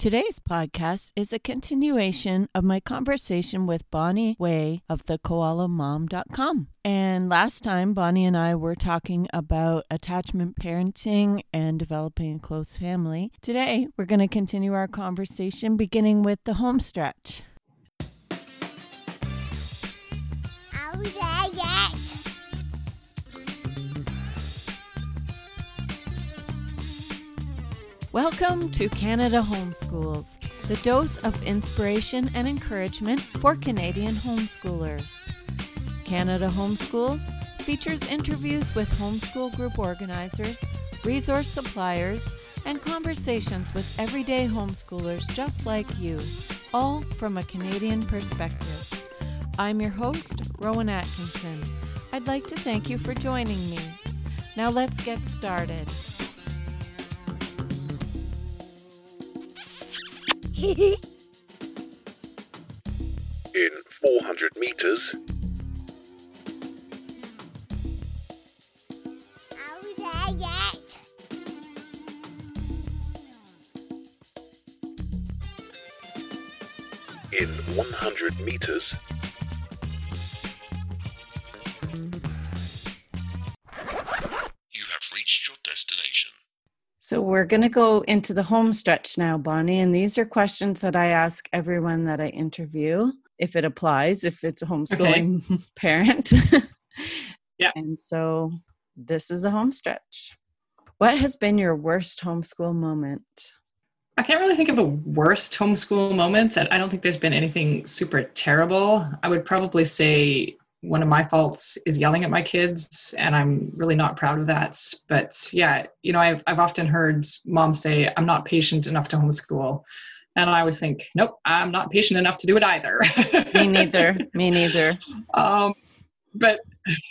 Today's podcast is a continuation of my conversation with Bonnie Way of the koalamom.com. And last time, Bonnie and I were talking about attachment parenting and developing a close family. Today, we're going to continue our conversation beginning with the home stretch. Oh, Yet? Welcome to Canada Homeschools, the dose of inspiration and encouragement for Canadian homeschoolers. Canada Homeschools features interviews with homeschool group organizers, resource suppliers, and conversations with everyday homeschoolers just like you, all from a Canadian perspective. I'm your host, Rowan Atkinson. I'd like to thank you for joining me. Now let's get started. In 400 meters, in 100 meters, we're going to go into the home stretch now, Bonnie. And these are questions that I ask everyone that I interview, if it applies, if it's a homeschooling parent. Yeah. And so this is the home stretch. What has been your worst homeschool moment? I can't really think of a worst homeschool moment. I don't think there's been anything super terrible. I would probably say one of my faults is yelling at my kids, and I'm really not proud of that. But yeah, you know, I've, I've often heard moms say, I'm not patient enough to homeschool. And I always think, nope, I'm not patient enough to do it either. Me neither. Me neither. um, but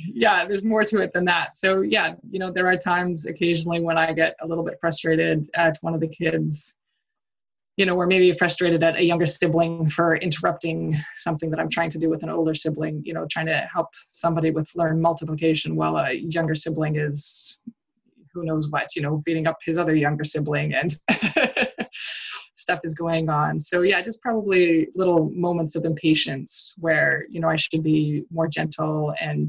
yeah, there's more to it than that. So yeah, you know, there are times occasionally when I get a little bit frustrated at one of the kids, you know, or maybe frustrated at a younger sibling for interrupting something that I'm trying to do with an older sibling, you know, trying to help somebody with learn multiplication while a younger sibling is who knows what, you know, beating up his other younger sibling and stuff is going on. So yeah, just probably little moments of impatience where, you know, I should be more gentle and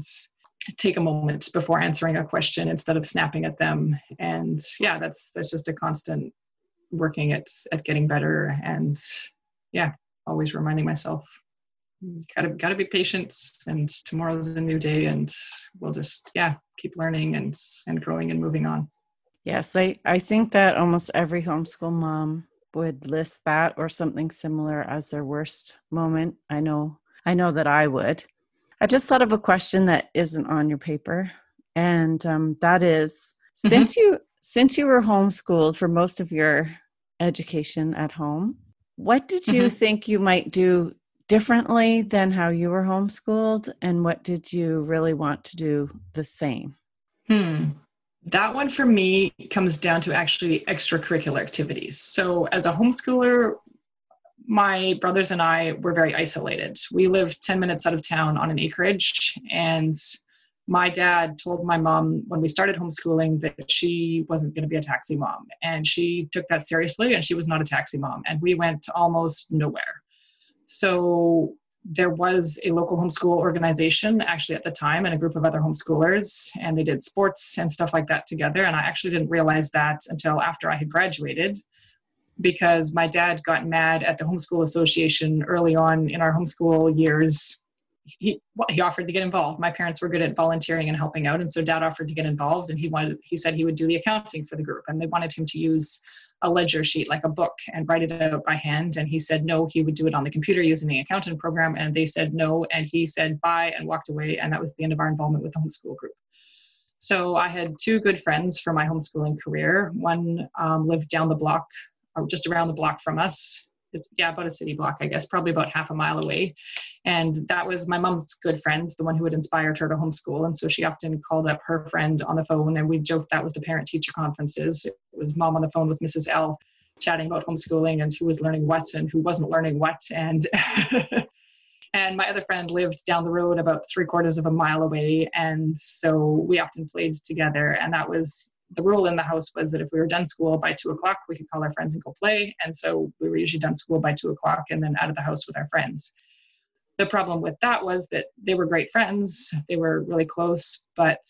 take a moment before answering a question instead of snapping at them. And yeah, that's that's just a constant working at at getting better and yeah, always reminding myself gotta gotta be patient and tomorrow's a new day and we'll just yeah keep learning and and growing and moving on Yes, I, I think that almost every homeschool mom would list that or something similar as their worst moment. I know I know that I would. I just thought of a question that isn't on your paper, and um, that is, Mhm. since you since you were homeschooled for most of your education at home, what did you Mhm. think you might do differently than how you were homeschooled, and what did you really want to do the same? Hmm. That one for me comes down to actually extracurricular activities. So, as a homeschooler, my brothers and I were very isolated. We lived 10 minutes out of town on an acreage, and my dad told my mom when we started homeschooling that she wasn't going to be a taxi mom. And she took that seriously, and she was not a taxi mom. And we went almost nowhere. So, there was a local homeschool organization actually at the time and a group of other homeschoolers and they did sports and stuff like that together and i actually didn't realize that until after i had graduated because my dad got mad at the homeschool association early on in our homeschool years he, he offered to get involved. My parents were good at volunteering and helping out and so dad offered to get involved and he wanted he said he would do the accounting for the group and they wanted him to use a ledger sheet like a book and write it out by hand and he said no he would do it on the computer using the accountant program and they said no and he said bye and walked away and that was the end of our involvement with the homeschool group. So i had two good friends for my homeschooling career. One um, lived down the block or just around the block from us it's yeah about a city block i guess probably about half a mile away. And that was my mom's good friend the one who had inspired her to homeschool. And so she often called up her friend on the phone and we joked that was the parent teacher conferences. It was mom on the phone with mrs l chatting about homeschooling and who was learning what and who wasn't learning what. And and my other friend lived down the road about three quarters of a mile away. And so we often played together and that was the rule in the house was that if we were done school by two o'clock, we could call our friends and go play. And so we were usually done school by two o'clock and then out of the house with our friends. The problem with that was that they were great friends, they were really close. But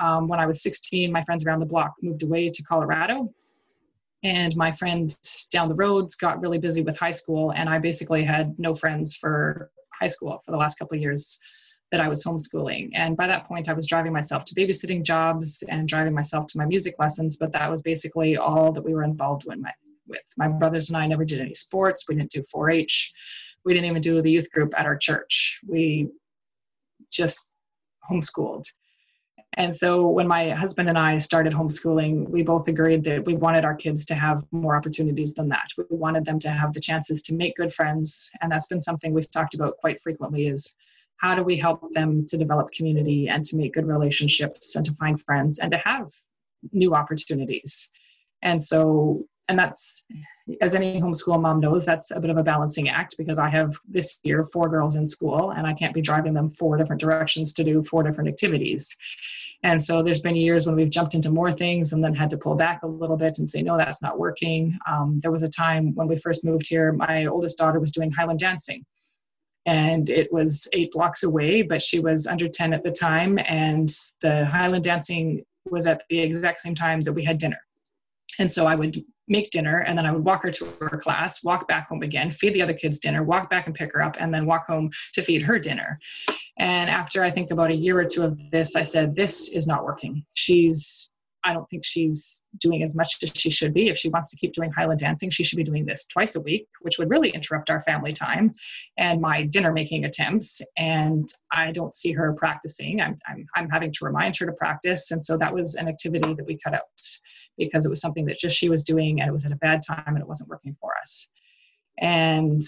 um, when I was 16, my friends around the block moved away to Colorado. And my friend down the road got really busy with high school, and I basically had no friends for high school for the last couple of years that I was homeschooling. And by that point, I was driving myself to babysitting jobs and driving myself to my music lessons, but that was basically all that we were involved with. My, with. my brothers and I never did any sports. We didn't do 4 H. We didn't even do the youth group at our church. We just homeschooled. And so when my husband and I started homeschooling, we both agreed that we wanted our kids to have more opportunities than that. We wanted them to have the chances to make good friends. And that's been something we've talked about quite frequently is how do we help them to develop community and to make good relationships and to find friends and to have new opportunities? And so and that's as any homeschool mom knows that's a bit of a balancing act because i have this year four girls in school and i can't be driving them four different directions to do four different activities. And so there's been years when we've jumped into more things and then had to pull back a little bit and say no that's not working. Um, there was a time when we first moved here my oldest daughter was doing highland dancing and it was eight blocks away, but she was under 10 at the time. And the Highland dancing was at the exact same time that we had dinner. And so I would make dinner and then I would walk her to her class, walk back home again, feed the other kids dinner, walk back and pick her up, and then walk home to feed her dinner. And after I think about a year or two of this, I said, This is not working. She's I don't think she's doing as much as she should be. If she wants to keep doing Highland dancing, she should be doing this twice a week, which would really interrupt our family time and my dinner making attempts. And I don't see her practicing. I'm, I'm, I'm having to remind her to practice. And so that was an activity that we cut out because it was something that just she was doing and it was at a bad time and it wasn't working for us. And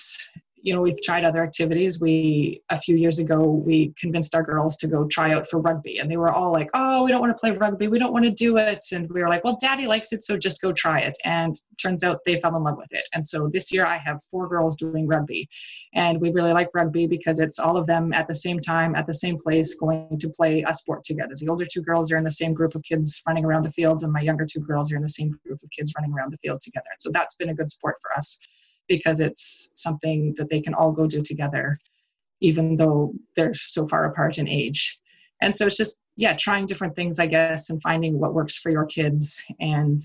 you know we've tried other activities. We a few years ago we convinced our girls to go try out for rugby and they were all like oh we don't want to play rugby. We don't want to do it. And we were like well daddy likes it so just go try it. And turns out they fell in love with it. And so this year i have four girls doing rugby and we really like rugby because it's all of them at the same time at the same place going to play a sport together. The older two girls are in the same group of kids running around the field and my younger two girls are in the same group of kids running around the field together. So that's been a good sport for us because it's something that they can all go do together, even though they're so far apart in age. And so it's just, yeah, trying different things, I guess, and finding what works for your kids. And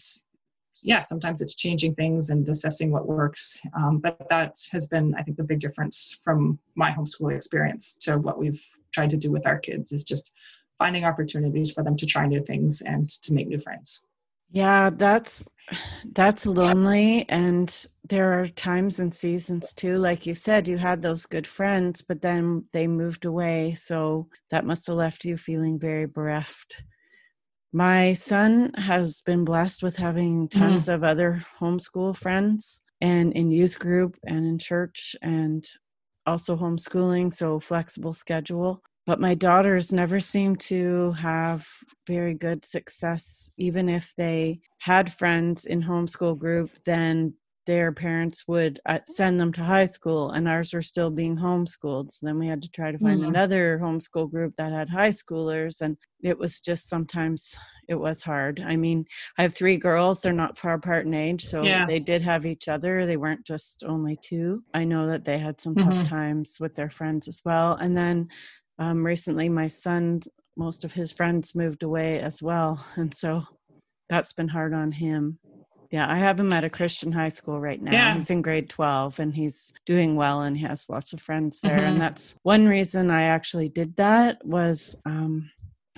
yeah, sometimes it's changing things and assessing what works. Um, but that has been, I think, the big difference from my homeschool experience to what we've tried to do with our kids is just finding opportunities for them to try new things and to make new friends. Yeah, that's that's lonely and there are times and seasons too like you said you had those good friends but then they moved away so that must have left you feeling very bereft. My son has been blessed with having mm-hmm. tons mm. of other homeschool friends and in youth group and in church and also homeschooling so flexible schedule but my daughters never seemed to have very good success. Even if they had friends in homeschool group then their parents would uh, send them to high school and ours were still being homeschooled. So then we had to try to find mm-hmm. another homeschool group that had high schoolers and it was just sometimes it was hard. I mean i have three girls. They're not far apart in age so yeah. they did have each other. They weren't just only two. I know that they had some mm-hmm. tough times with their friends as well. And then um, recently my son most of his friends moved away as well and so that's been hard on him yeah i have him at a christian high school right now yeah. he's in grade 12 and he's doing well and he has lots of friends there mm-hmm. and that's one reason i actually did that was um,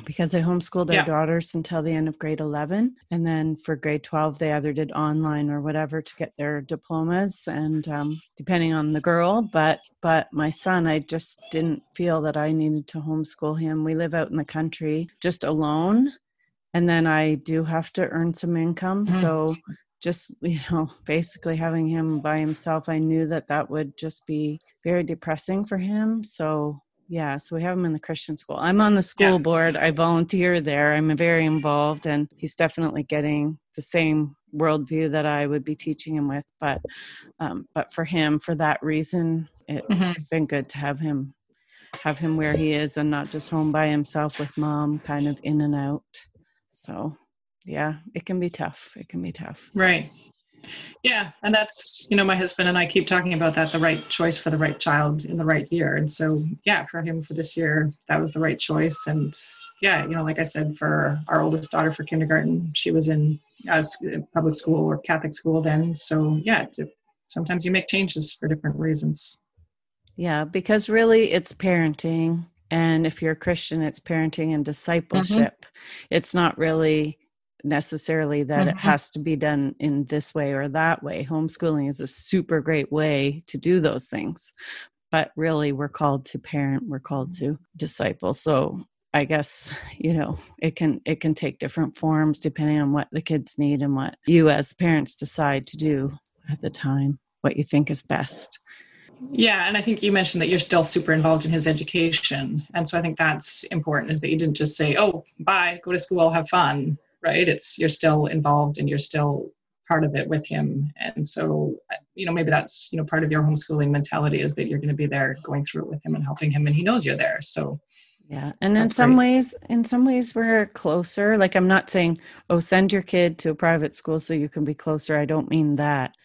because I homeschooled our yeah. daughters until the end of grade 11. And then for grade 12, they either did online or whatever to get their diplomas and um, depending on the girl. But, but my son, I just didn't feel that I needed to homeschool him. We live out in the country just alone. And then I do have to earn some income. Mm-hmm. So just, you know, basically having him by himself, I knew that that would just be very depressing for him. So yeah so we have him in the christian school i'm on the school yeah. board i volunteer there i'm very involved and he's definitely getting the same worldview that i would be teaching him with but um, but for him for that reason it's mm-hmm. been good to have him have him where he is and not just home by himself with mom kind of in and out so yeah it can be tough it can be tough Right. Yeah, and that's you know my husband and I keep talking about that the right choice for the right child in the right year, and so yeah, for him for this year that was the right choice, and yeah, you know like I said for our oldest daughter for kindergarten, she was in uh, public school or Catholic school then, so yeah, sometimes you make changes for different reasons. Yeah, because really it's parenting. And if you're a Christian, it's parenting and discipleship. It's not really necessarily that it Mhm. has to be done in this way or that way. Homeschooling is a super great way to do those things. But really, we're called to parent, we're called to disciple. So I guess, you know, it can it can take different forms depending on what the kids need and what you as parents decide to do at the time, what you think is best. Yeah, and I think you mentioned that you're still super involved in his education, and so I think that's important is that you didn't just say, "Oh, bye, go to school, have fun," right? It's you're still involved and you're still part of it with him, and so you know maybe that's you know part of your homeschooling mentality is that you're going to be there going through it with him and helping him, and he knows you're there. So Yeah. And in some great. ways, in some ways we're closer. Like I'm not saying, oh, send your kid to a private school so you can be closer. I don't mean that.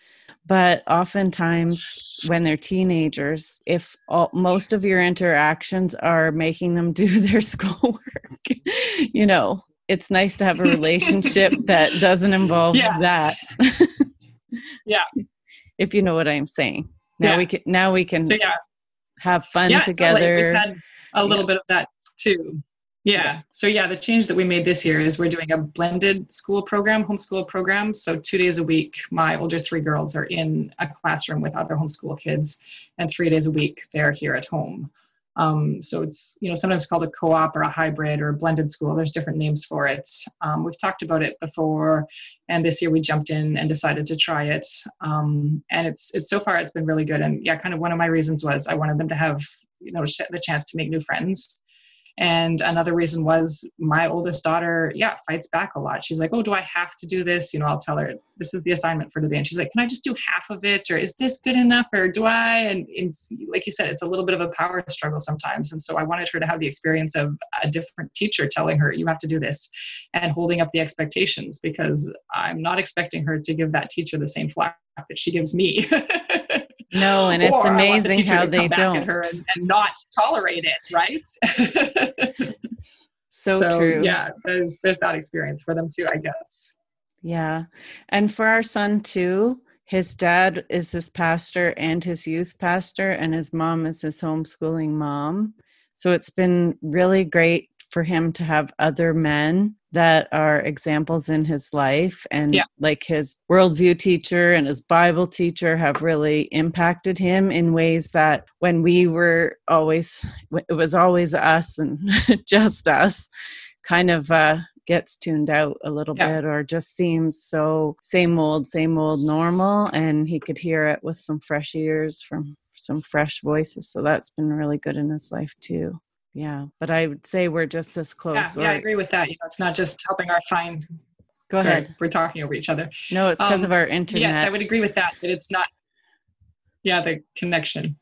But oftentimes when they're teenagers, if all, most of your interactions are making them do their schoolwork, you know, it's nice to have a relationship that doesn't involve Yes. that. Yeah. If you know what I'm saying. Now Yeah. we can now we can so yeah, have fun yeah, totally. together. We've had a little bit of that too. Yeah. So yeah, the change that we made this year is we're doing a blended school program, homeschool program. So two days a week, my older three girls are in a classroom with other homeschool kids, and three days a week they're here at home. Um, so it's you know sometimes called a co-op or a hybrid or a blended school. There's different names for it. Um, we've talked about it before, and this year we jumped in and decided to try it. Um, and it's it's so far it's been really good. And yeah, kind of one of my reasons was I wanted them to have you know the chance to make new friends and another reason was my oldest daughter yeah fights back a lot. She's like oh do i have to do this? You know i'll tell her this is the assignment for today. And she's like can i just do half of it? Or is this good enough? Or do i? And, and like you said it's a little bit of a power struggle sometimes. And so i wanted her to have the experience of a different teacher telling her you have to do this and holding up the expectations because i'm not expecting her to give that teacher the same flack that she gives me No, and it's Or I want the amazing how they come back at don't. her and, and not tolerate it, right? So, true. Yeah, there's there's that experience for them too, I guess. Yeah. And for our son too, his dad is his pastor and his youth pastor, and his mom is his homeschooling mom. So it's been really great for him to have other men that are examples in his life. And Yeah. like his worldview teacher and his Bible teacher have really impacted him in ways that when we were always, it was always us and just us, kind of uh, gets tuned out a little Yeah. bit or just seems so same old, same old normal. And he could hear it with some fresh ears from some fresh voices. So that's been really good in his life too. Yeah. But I would say we're just as Yeah, close. yeah, I agree with that. You know, it's not just helping our find. Go sorry, ahead. we're talking over each other. No, it's because Um, of our internet. Yes, I would agree with that. That it's not. Yeah, the connection.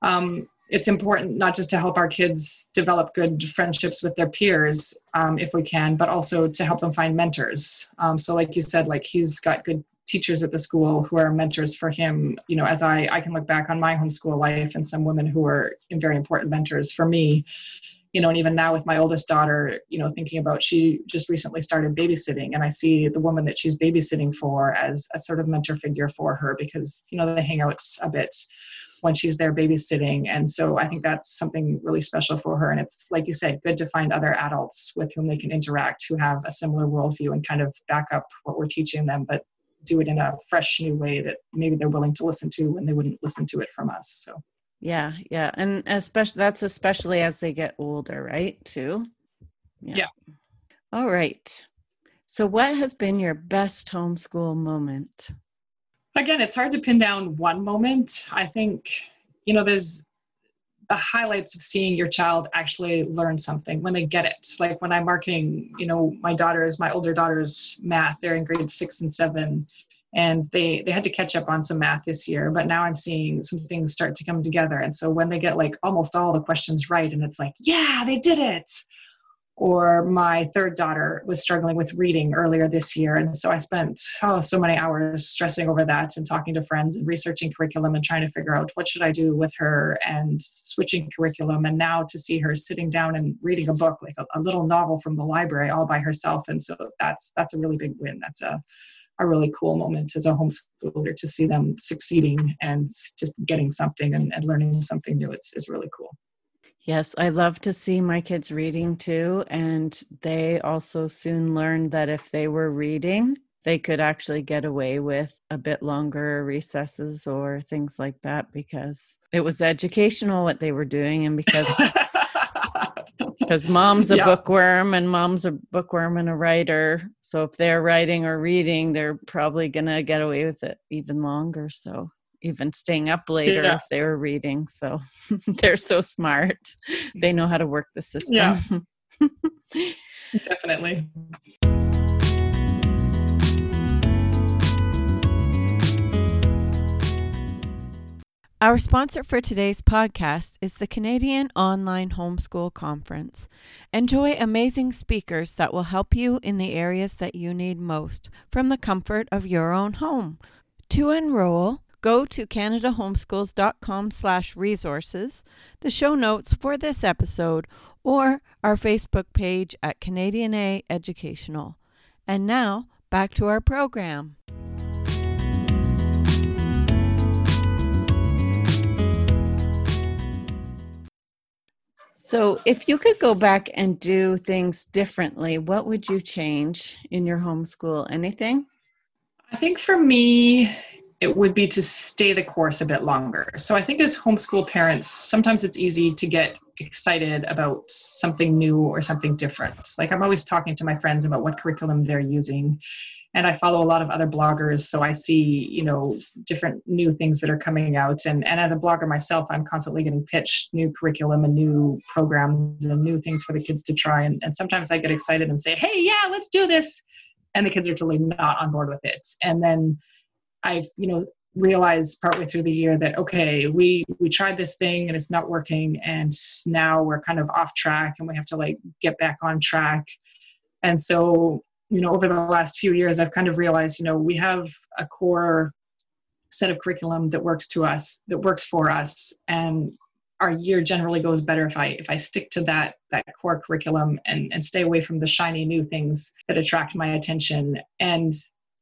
Um, it's important not just to help our kids develop good friendships with their peers, um, if we can, but also to help them find mentors. Um, so, like you said, like he's got good teachers at the school who are mentors for him. You know, as I I can look back on my homeschool life and some women who were very important mentors for me. You know, and even now with my oldest daughter, you know, thinking about she just recently started babysitting, and I see the woman that she's babysitting for as a sort of mentor figure for her because you know they hang out a bit when she's there babysitting. And so I think that's something really special for her. And it's, like you said, good to find other adults with whom they can interact who have a similar worldview and kind of back up what we're teaching them, but do it in a fresh new way that maybe they're willing to listen to when they wouldn't listen to it from us. So, yeah, yeah. And especially that's especially as they get older, right? Too. Yeah. All right. So what has been your best homeschool moment? again, it's hard to pin down one moment. I think, you know, there's the highlights of seeing your child actually learn something when they get it. Like when I'm marking, you know, my daughter's, my older daughter's math, they're in grade six and seven. And they they had to catch up on some math this year, but now I'm seeing some things start to come together. And so when they get like almost all the questions right, and it's like, yeah, they did it. Or my third daughter was struggling with reading earlier this year. And so i spent oh so many hours stressing over that and talking to friends and researching curriculum and trying to figure out what should i do with her and switching curriculum. And now to see her sitting down and reading a book like a, a little novel from the library all by herself. And so that's that's a really big win. That's a a really cool moment as a homeschooler to see them succeeding and just getting something and, and learning something new. It's, it's really cool Yes, I love to see my kids reading too. And they also soon learned that if they were reading, they could actually get away with a bit longer recesses or things like that because it was educational what they were doing and because because mom's a Yeah. bookworm and mom's a bookworm and a writer so if they're writing or reading they're probably going to get away with it even longer so even staying up later Yeah. if they were reading so they're so smart they know how to work the system Yeah. definitely Our sponsor for today's podcast is the Canadian Online Homeschool Conference. Enjoy amazing speakers that will help you in the areas that you need most from the comfort of your own home. To enroll, go to canadahomeschools.com slash resources, the show notes for this episode, or our Facebook page at Canadian A Educational. And now, back to our program. So, if you could go back and do things differently, what would you change in your homeschool? Anything? I think for me, it would be to stay the course a bit longer. So I think as homeschool parents, sometimes it's easy to get excited about something new or something different. Like I'm always talking to my friends about what curriculum they're using. And I follow a lot of other bloggers, so I see, you know, different new things that are coming out. And and as a blogger myself, I'm constantly getting pitched new curriculum and new programs and new things for the kids to try. And, and sometimes I get excited and say, hey, yeah, let's do this. And the kids are totally not on board with it. And then I've, you know, realized partway through the year that okay, we we tried this thing and it's not working, and now we're kind of off track and we have to like get back on track. And so, you know, over the last few years, I've kind of realized, you know, we have a core set of curriculum that works to us, that works for us, and our year generally goes better if I if I stick to that that core curriculum and and stay away from the shiny new things that attract my attention. And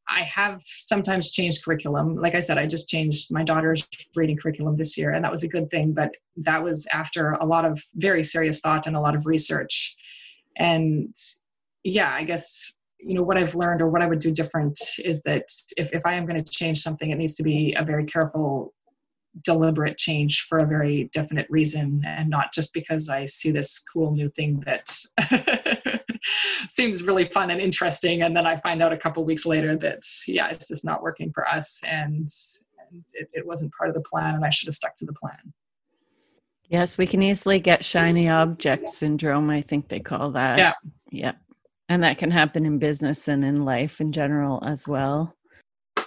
I have sometimes changed curriculum. Like I said, I just changed my daughter's reading curriculum this year, and that was a good thing. But that was after a lot of very serious thought and a lot of research. And yeah, I guess you know what I've learned or what I would do different is that if, if I am going to change something, it needs to be a very careful, deliberate change for a very definite reason, and not just because I see this cool new thing that seems really fun and interesting, and then I find out a couple weeks later that yeah, it's just not working for us, and, and it, it wasn't part of the plan, and I should have stuck to the plan. Yes, we can easily get shiny object syndrome, I think they call that. Yeah. Yeah. And that can happen in business and in life in general as well.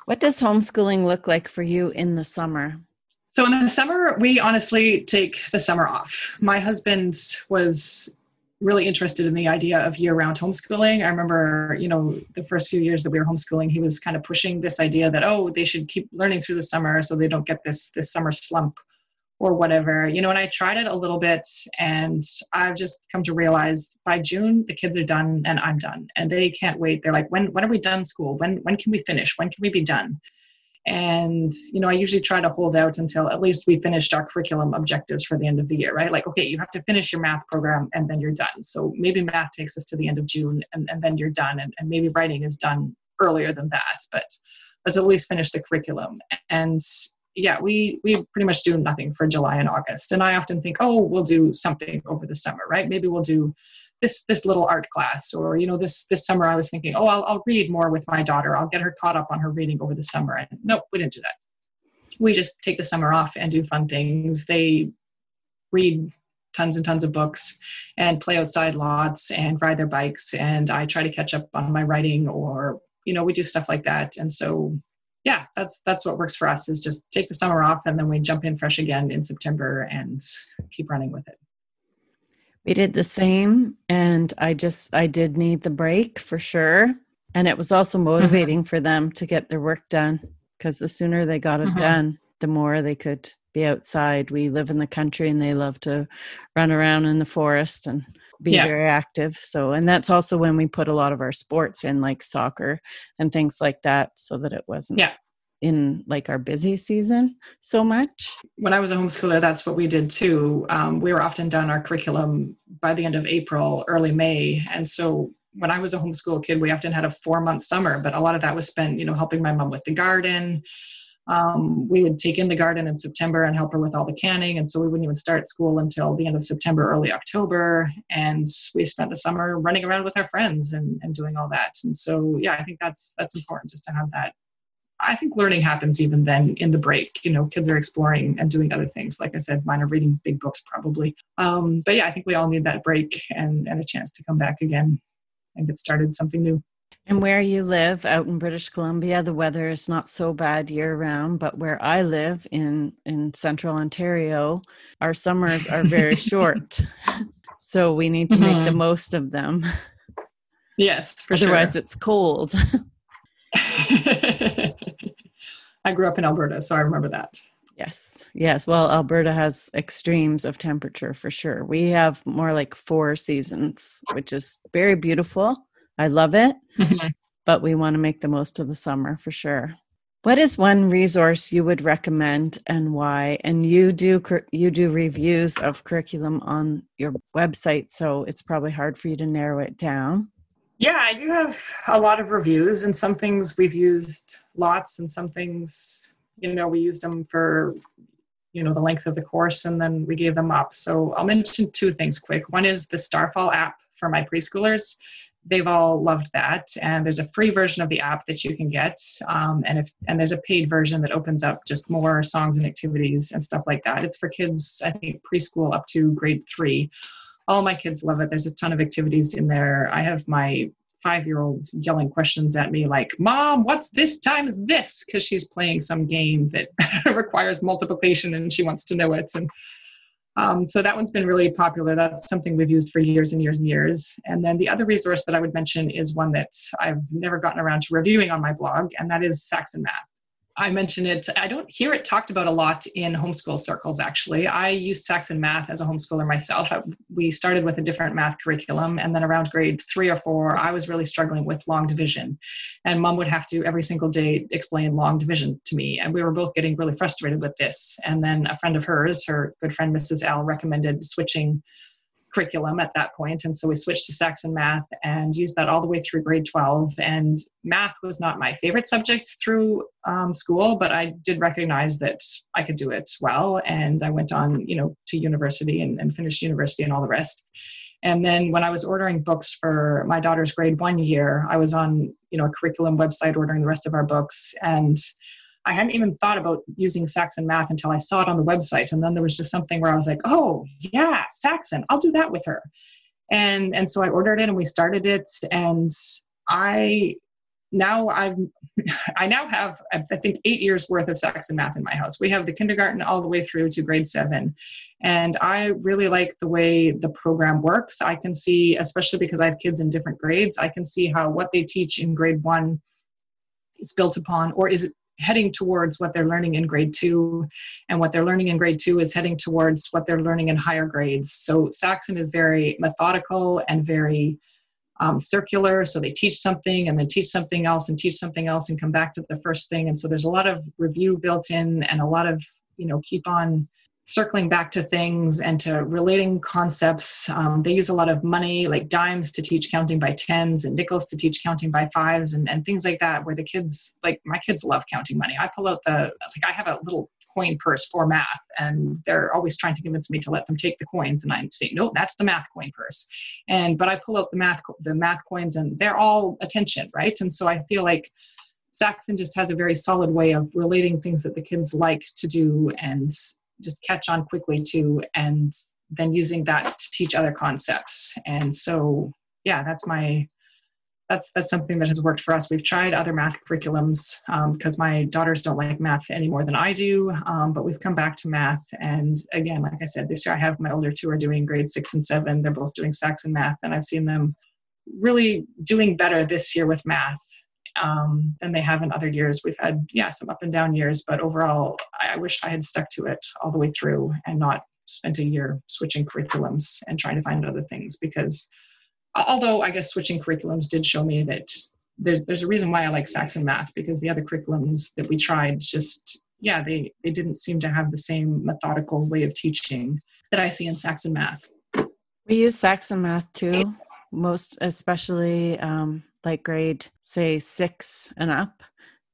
What does homeschooling look like for you in the summer? So in the summer, we honestly take the summer off. My husband was really interested in the idea of year-round homeschooling. I remember, you know, the first few years that we were homeschooling, he was kind of pushing this idea that oh, they should keep learning through the summer so they don't get this this summer slump or whatever. You know, and I tried it a little bit and I've just come to realize by June the kids are done and I'm done. And they can't wait. They're like, when when are we done school? When when can we finish? When can we be done? And you know, I usually try to hold out until at least we finished our curriculum objectives for the end of the year, right? Like, okay, you have to finish your math program and then you're done. So maybe math takes us to the end of June and, and then you're done. And, and maybe writing is done earlier than that, but let's at least finish the curriculum. And yeah, we we pretty much do nothing for July and August. And I often think, oh, we'll do something over the summer, right? Maybe we'll do this this little art class, or you know, this this summer I was thinking, oh, I'll I'll read more with my daughter. I'll get her caught up on her reading over the summer. And nope, we didn't do that. We just take the summer off and do fun things. They read tons and tons of books and play outside lots and ride their bikes and I try to catch up on my writing or you know we do stuff like that and so yeah, that's that's what works for us is just take the summer off and then we jump in fresh again in September and keep running with it. We did the same, and I just I did need the break for sure, and it was also motivating for them to get their work done because the sooner they got it Mhm. done, the more they could be outside. We live in the country, and they love to run around in the forest and be Yeah. very active. So, and that's also when we put a lot of our sports in, like soccer and things like that, so that it wasn't Yeah. In like our busy season so much. when I was a homeschooler, that's what we did too. Um, we were often done our curriculum by the end of April, early May. And so when I was a homeschool kid, we often had a four month summer, but a lot of that was spent, you know, helping my mom with the garden. Um, we would take in the garden in September and help her with all the canning. And so we wouldn't even start school until the end of September, early October. And we spent the summer running around with our friends and, and doing all that. And so, yeah, I think that's, that's important just to have that I think learning happens even then in the break. You know, kids are exploring and doing other things. Like I said, mine are reading big books probably. Um, but yeah, I think we all need that break and, and a chance to come back again and get started something new. And where you live out in British Columbia, the weather is not so bad year round. But where I live in in central Ontario, our summers are very short. So we need to make the Mhm. most of them. Yes, for Otherwise, sure. it's cold. I grew up in Alberta, so I remember that. yes. Yes. Well, Alberta has extremes of temperature for sure. We have more like four seasons, which is very beautiful. I love it. Mhm. but we want to make the most of the summer for sure. What is one resource you would recommend and why? And you do cur- you do reviews of curriculum on your website, so it's probably hard for you to narrow it down. Yeah, I do have a lot of reviews, and some things we've used lots, and some things, you know, we used them for, you know, the length of the course, and then we gave them up. So I'll mention two things quick. One is the Starfall app for my preschoolers. They've all loved that, and there's a free version of the app that you can get, um, and if and there's a paid version that opens up just more songs and activities and stuff like that. It's for kids, I think, preschool up to grade three all my kids love it. There's a ton of activities in there. I have my five year old yelling questions at me like, Mom, what's this times this? Because she's playing some game that requires multiplication and she wants to know it. And um, so that one's been really popular. That's something we've used for years and years and years. And then the other resource that I would mention is one that I've never gotten around to reviewing on my blog, and that is Saxon Math. I mention it, I don't hear it talked about a lot in homeschool circles, actually. I used Saxon Math as a homeschooler myself. I, we started with a different math curriculum, and then around grade three or four, I was really struggling with long division. And mom would have to every single day explain long division to me. And we were both getting really frustrated with this. And then a friend of hers, her good friend Mrs. L, recommended switching curriculum at that point and so we switched to saxon math and used that all the way through grade 12 and math was not my favorite subject through um, school but i did recognize that i could do it well and i went on you know to university and, and finished university and all the rest. And then when i was ordering books for my daughter's grade one year i was on you know a curriculum website ordering the rest of our books and I hadn't even thought about using Saxon math until I saw it on the website. And then there was just something where I was like, oh, yeah, Saxon, I'll do that with her. And, and so I ordered it and we started it. And I now I've I now have I think eight years worth of Saxon math in my house. We have the kindergarten all the way through to grade seven, and I really like the way the program works. I can see, especially because I have kids in different grades, I can see how what they teach in grade one is built upon, or is heading towards what they're learning in grade two, and what they're learning in grade two is heading towards what they're learning in higher grades. So Saxon is very methodical and very um, circular. So they teach something and then teach something else and teach something else and come back to the first thing. And so there's a lot of review built in and a lot of, you know, keep on circling back to things and to relating concepts. Um, they use a lot of money, like dimes, to teach counting by tens and nickels to teach counting by fives and, and things like that, where the kids, like my kids love counting money. I pull out the, like, I have a little coin purse for math and they're always trying to convince me to let them take the coins and i say no that's the math coin purse and but i pull out the math the math coins and they're all attention right and so i feel like saxon just has a very solid way of relating things that the kids like to do and just catch on quickly to and then using that to teach other concepts and so yeah that's my that's that's something that has worked for us. We've tried other math curriculums because my daughters don't like math any more than I do, um, but we've come back to math. And again, like I said, this year I have my older two are doing grade six and seven. They're both doing Saxon math, and I've seen them really doing better this year with math um, than they have in other years. We've had yeah some up and down years, but overall, I, I wish I had stuck to it all the way through and not spent a year switching curriculums and trying to find other things because although I guess switching curriculums did show me that there's, there's a reason why I like Saxon math because the other curriculums that we tried just, yeah, they, they didn't seem to have the same methodical way of teaching that I see in Saxon math. We use Saxon math too, most especially um, like grade, say, six and up,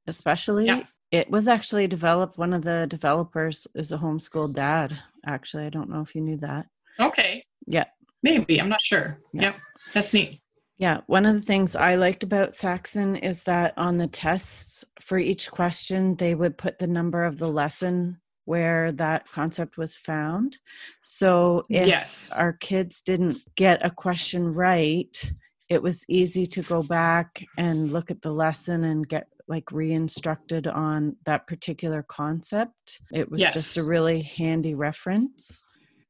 especially. Yeah. It was actually developed, one of the developers is a homeschool dad. Actually, I don't know if you knew that. Okay. Yeah. Maybe. I'm not sure. Yeah. Yep. That's neat. Yeah, one of the things I liked about Saxon is that on the tests for each question, they would put the number of the lesson where that concept was found. So if Yes. our kids didn't get a question right, it was easy to go back and look at the lesson and get like re-instructed on that particular concept. It was just a really handy reference.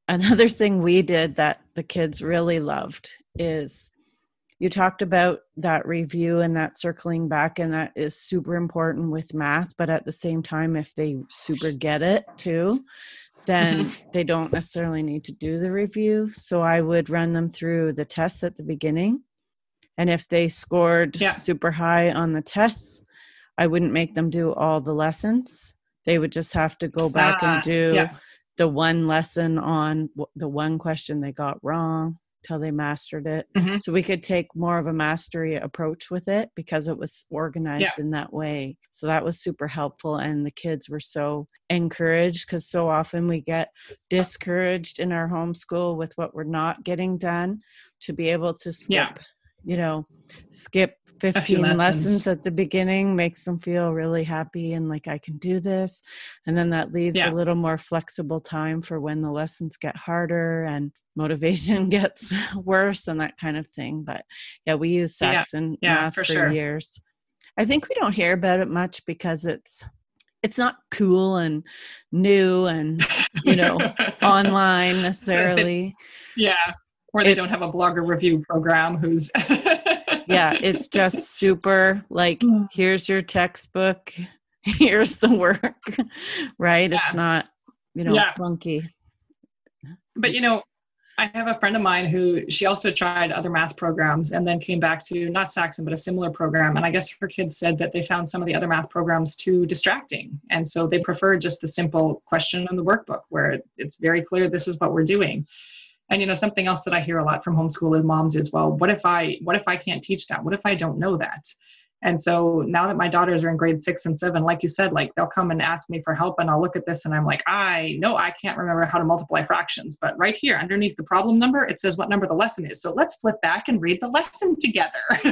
Another thing we did that the kids really loved is you talked about that review and that circling back and that is super important with math but at the same time if they super get it too then mm-hmm. they don't necessarily need to do the review so i would run them through the tests at the beginning and if they scored Yeah. super high on the tests i wouldn't make them do all the lessons they would just have to go back Ah, and do yeah. the one lesson on the one question they got wrong till they mastered it. Mhm. So we could take more of a mastery approach with it because it was organized in that way. So that was super helpful. And the kids were so encouraged because so often we get discouraged in our homeschool with what we're not getting done to be able to skip, Yeah. You know, skip 15 lessons. lessons at the beginning makes them feel really happy and like I can do this. And then that leaves Yeah. a little more flexible time for when the lessons get harder and motivation gets worse and that kind of thing. But yeah, we use Yeah. Saxon Yeah, math for for, sure. years. I think we don't hear about it much because it's it's not cool and new and you know online necessarily. yeah. Or they don't have a blogger review program who's. yeah, it's just super like Mm. here's your textbook, here's the work, right? Yeah. It's not, you know, Yeah. funky. But you know, I have a friend of mine who she also tried other math programs and then came back to not Saxon, but a similar program. And I guess her kids said that they found some of the other math programs too distracting. And so they preferred just the simple question in the workbook where it's very clear this is what we're doing. And you know, something else that I hear a lot from homeschooling moms is, well, what if I what if I can't teach that? What if I don't know that? And so now that my daughters are in grade six and seven, like you said, like they'll come and ask me for help and I'll look at this and I'm like, I know I can't remember how to multiply fractions, but right here underneath the problem number, it says what number the lesson is. So let's flip back and read the lesson together.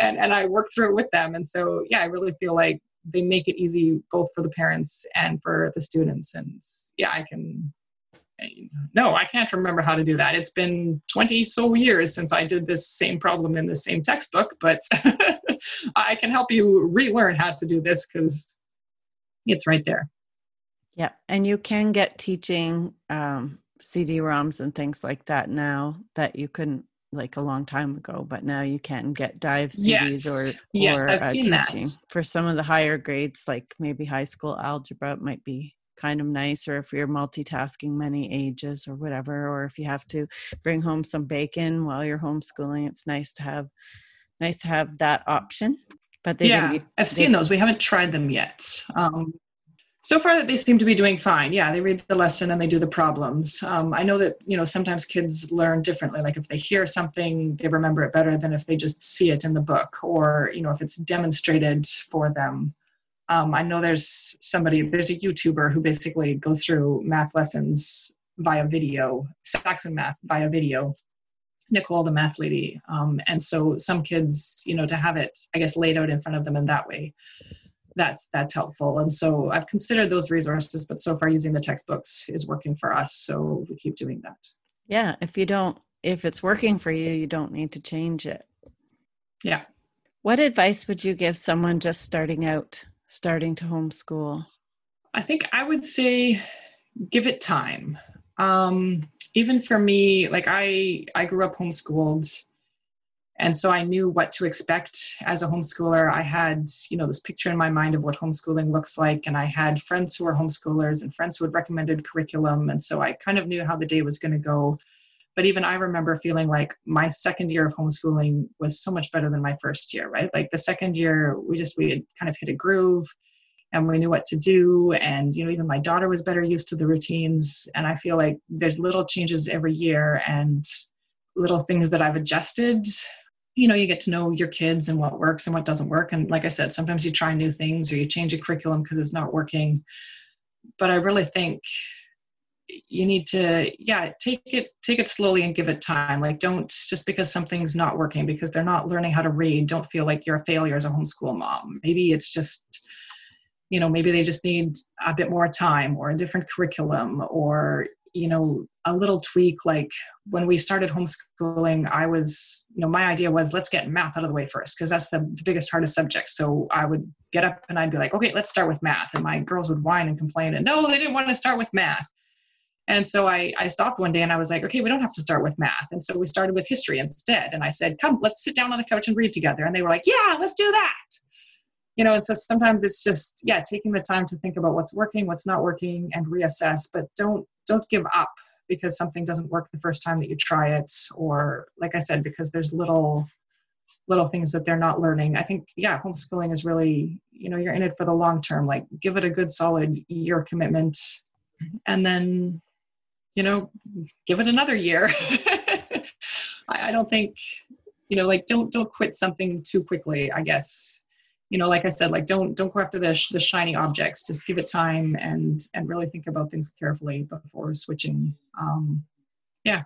and, and I work through it with them. And so, yeah, I really feel like they make it easy both for the parents and for the students. And yeah, I can, no, I can't remember how to do that. It's been 20 so years since I did this same problem in the same textbook, but I can help you relearn how to do this because it's right there. Yeah. And you can get teaching um, CD-ROMs and things like that now that you couldn't like a long time ago, but now you can get dive CDs Yes. or, Yes, I've uh, seen that. teaching. For some of the higher grades, like maybe high school algebra, it might be kind of nice, or if you're multitasking many ages or whatever, or if you have to bring home some bacon while you're homeschooling, it's nice to have nice to have that option. But they yeah, didn't- I've seen those. We haven't tried them yet. Um, so far, that they seem to be doing fine. Yeah, they read the lesson and they do the problems. Um, I know that you know sometimes kids learn differently. Like if they hear something, they remember it better than if they just see it in the book, or you know if it's demonstrated for them. Um, I know there's somebody, there's a YouTuber who basically goes through math lessons via video, Saxon math via video. Nicole, the math lady. Um, and so some kids, you know, to have it, I guess, laid out in front of them in that way, that's that's helpful. And so I've considered those resources, but so far using the textbooks is working for us. So we keep doing that. yeah, if you don't, if it's working for you, you don't need to change it. Yeah. What advice would you give someone just starting out, starting to homeschool? I think I would say give it time. Um, even for me, like I I grew up homeschooled and so I knew what to expect as a homeschooler. I had, you know, this picture in my mind of what homeschooling looks like, and I had friends who were homeschoolers and friends who had recommended curriculum, and so I kind of knew how the day was going to go. But even I remember feeling like my second year of homeschooling was so much better than my first year, right? Like the second year, we just we had kind of hit a groove and we knew what to do. And you know even my daughter was better used to the routines. And i feel like there's little changes every year and little things that i've adjusted. You know you get to know your kids and what works and what doesn't work. And like i said sometimes you try new things or you change a curriculum because it's not working. But i really think you need to yeah take it take it slowly and give it time. Like don't just because something's not working because they're not learning how to read don't feel like you're a failure as a homeschool mom. Maybe it's just you know maybe they just need a bit more time or a different curriculum or you know a little tweak. Like when we started homeschooling i was you know my idea was let's get math out of the way first because that's the, the, biggest hardest subject. So i would get up and i'd be like okay let's start with math. And my girls would whine and complain and no they didn't want to start with math and so I, I stopped one day and I was like, okay, we don't have to start with math. And so we started with history instead. And I said, come, let's sit down on the couch and read together. And they were like, yeah, let's do that you know and so sometimes it's just yeah taking the time to think about what's working what's not working and reassess but don't don't give up because something doesn't work the first time that you try it or like i said because there's little little things that they're not learning i think yeah homeschooling is really you know you're in it for the long term like give it a good solid year commitment mm-hmm. and then you know give it another year. I, I don't think you know like don't don't quit something too quickly i guess. You know like i said like don't don't go after the, sh- the shiny objects. Just give it time and and really think about things carefully before switching um yeah.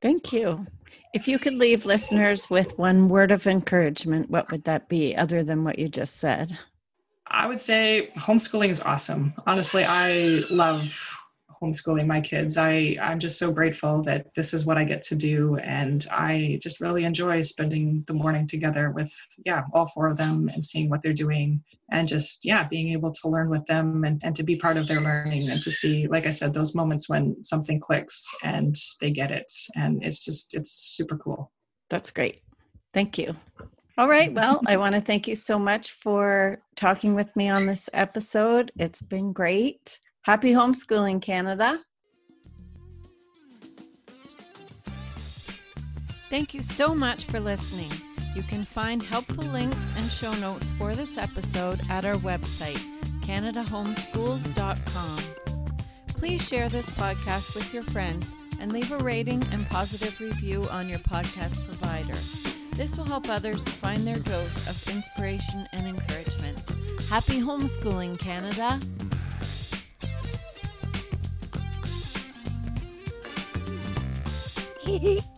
Thank you. If you could leave listeners with one word of encouragement what would that be other than what you just said? I would say homeschooling is awesome. Honestly i love homeschooling my kids. I, I'm just so grateful that this is what I get to do. And I just really enjoy spending the morning together with, yeah, all four of them and seeing what they're doing and just, yeah, being able to learn with them and, and to be part of their learning and to see, like I said, those moments when something clicks and they get it. And it's just, it's super cool. That's great. Thank you. All right. Well, I want to thank you so much for talking with me on this episode. It's been great. Happy homeschooling, Canada. Thank you so much for listening. You can find helpful links and show notes for this episode at our website, CanadaHomeschools.com. Please share this podcast with your friends and leave a rating and positive review on your podcast provider. This will help others find their dose of inspiration and encouragement. Happy homeschooling, Canada! Hehehe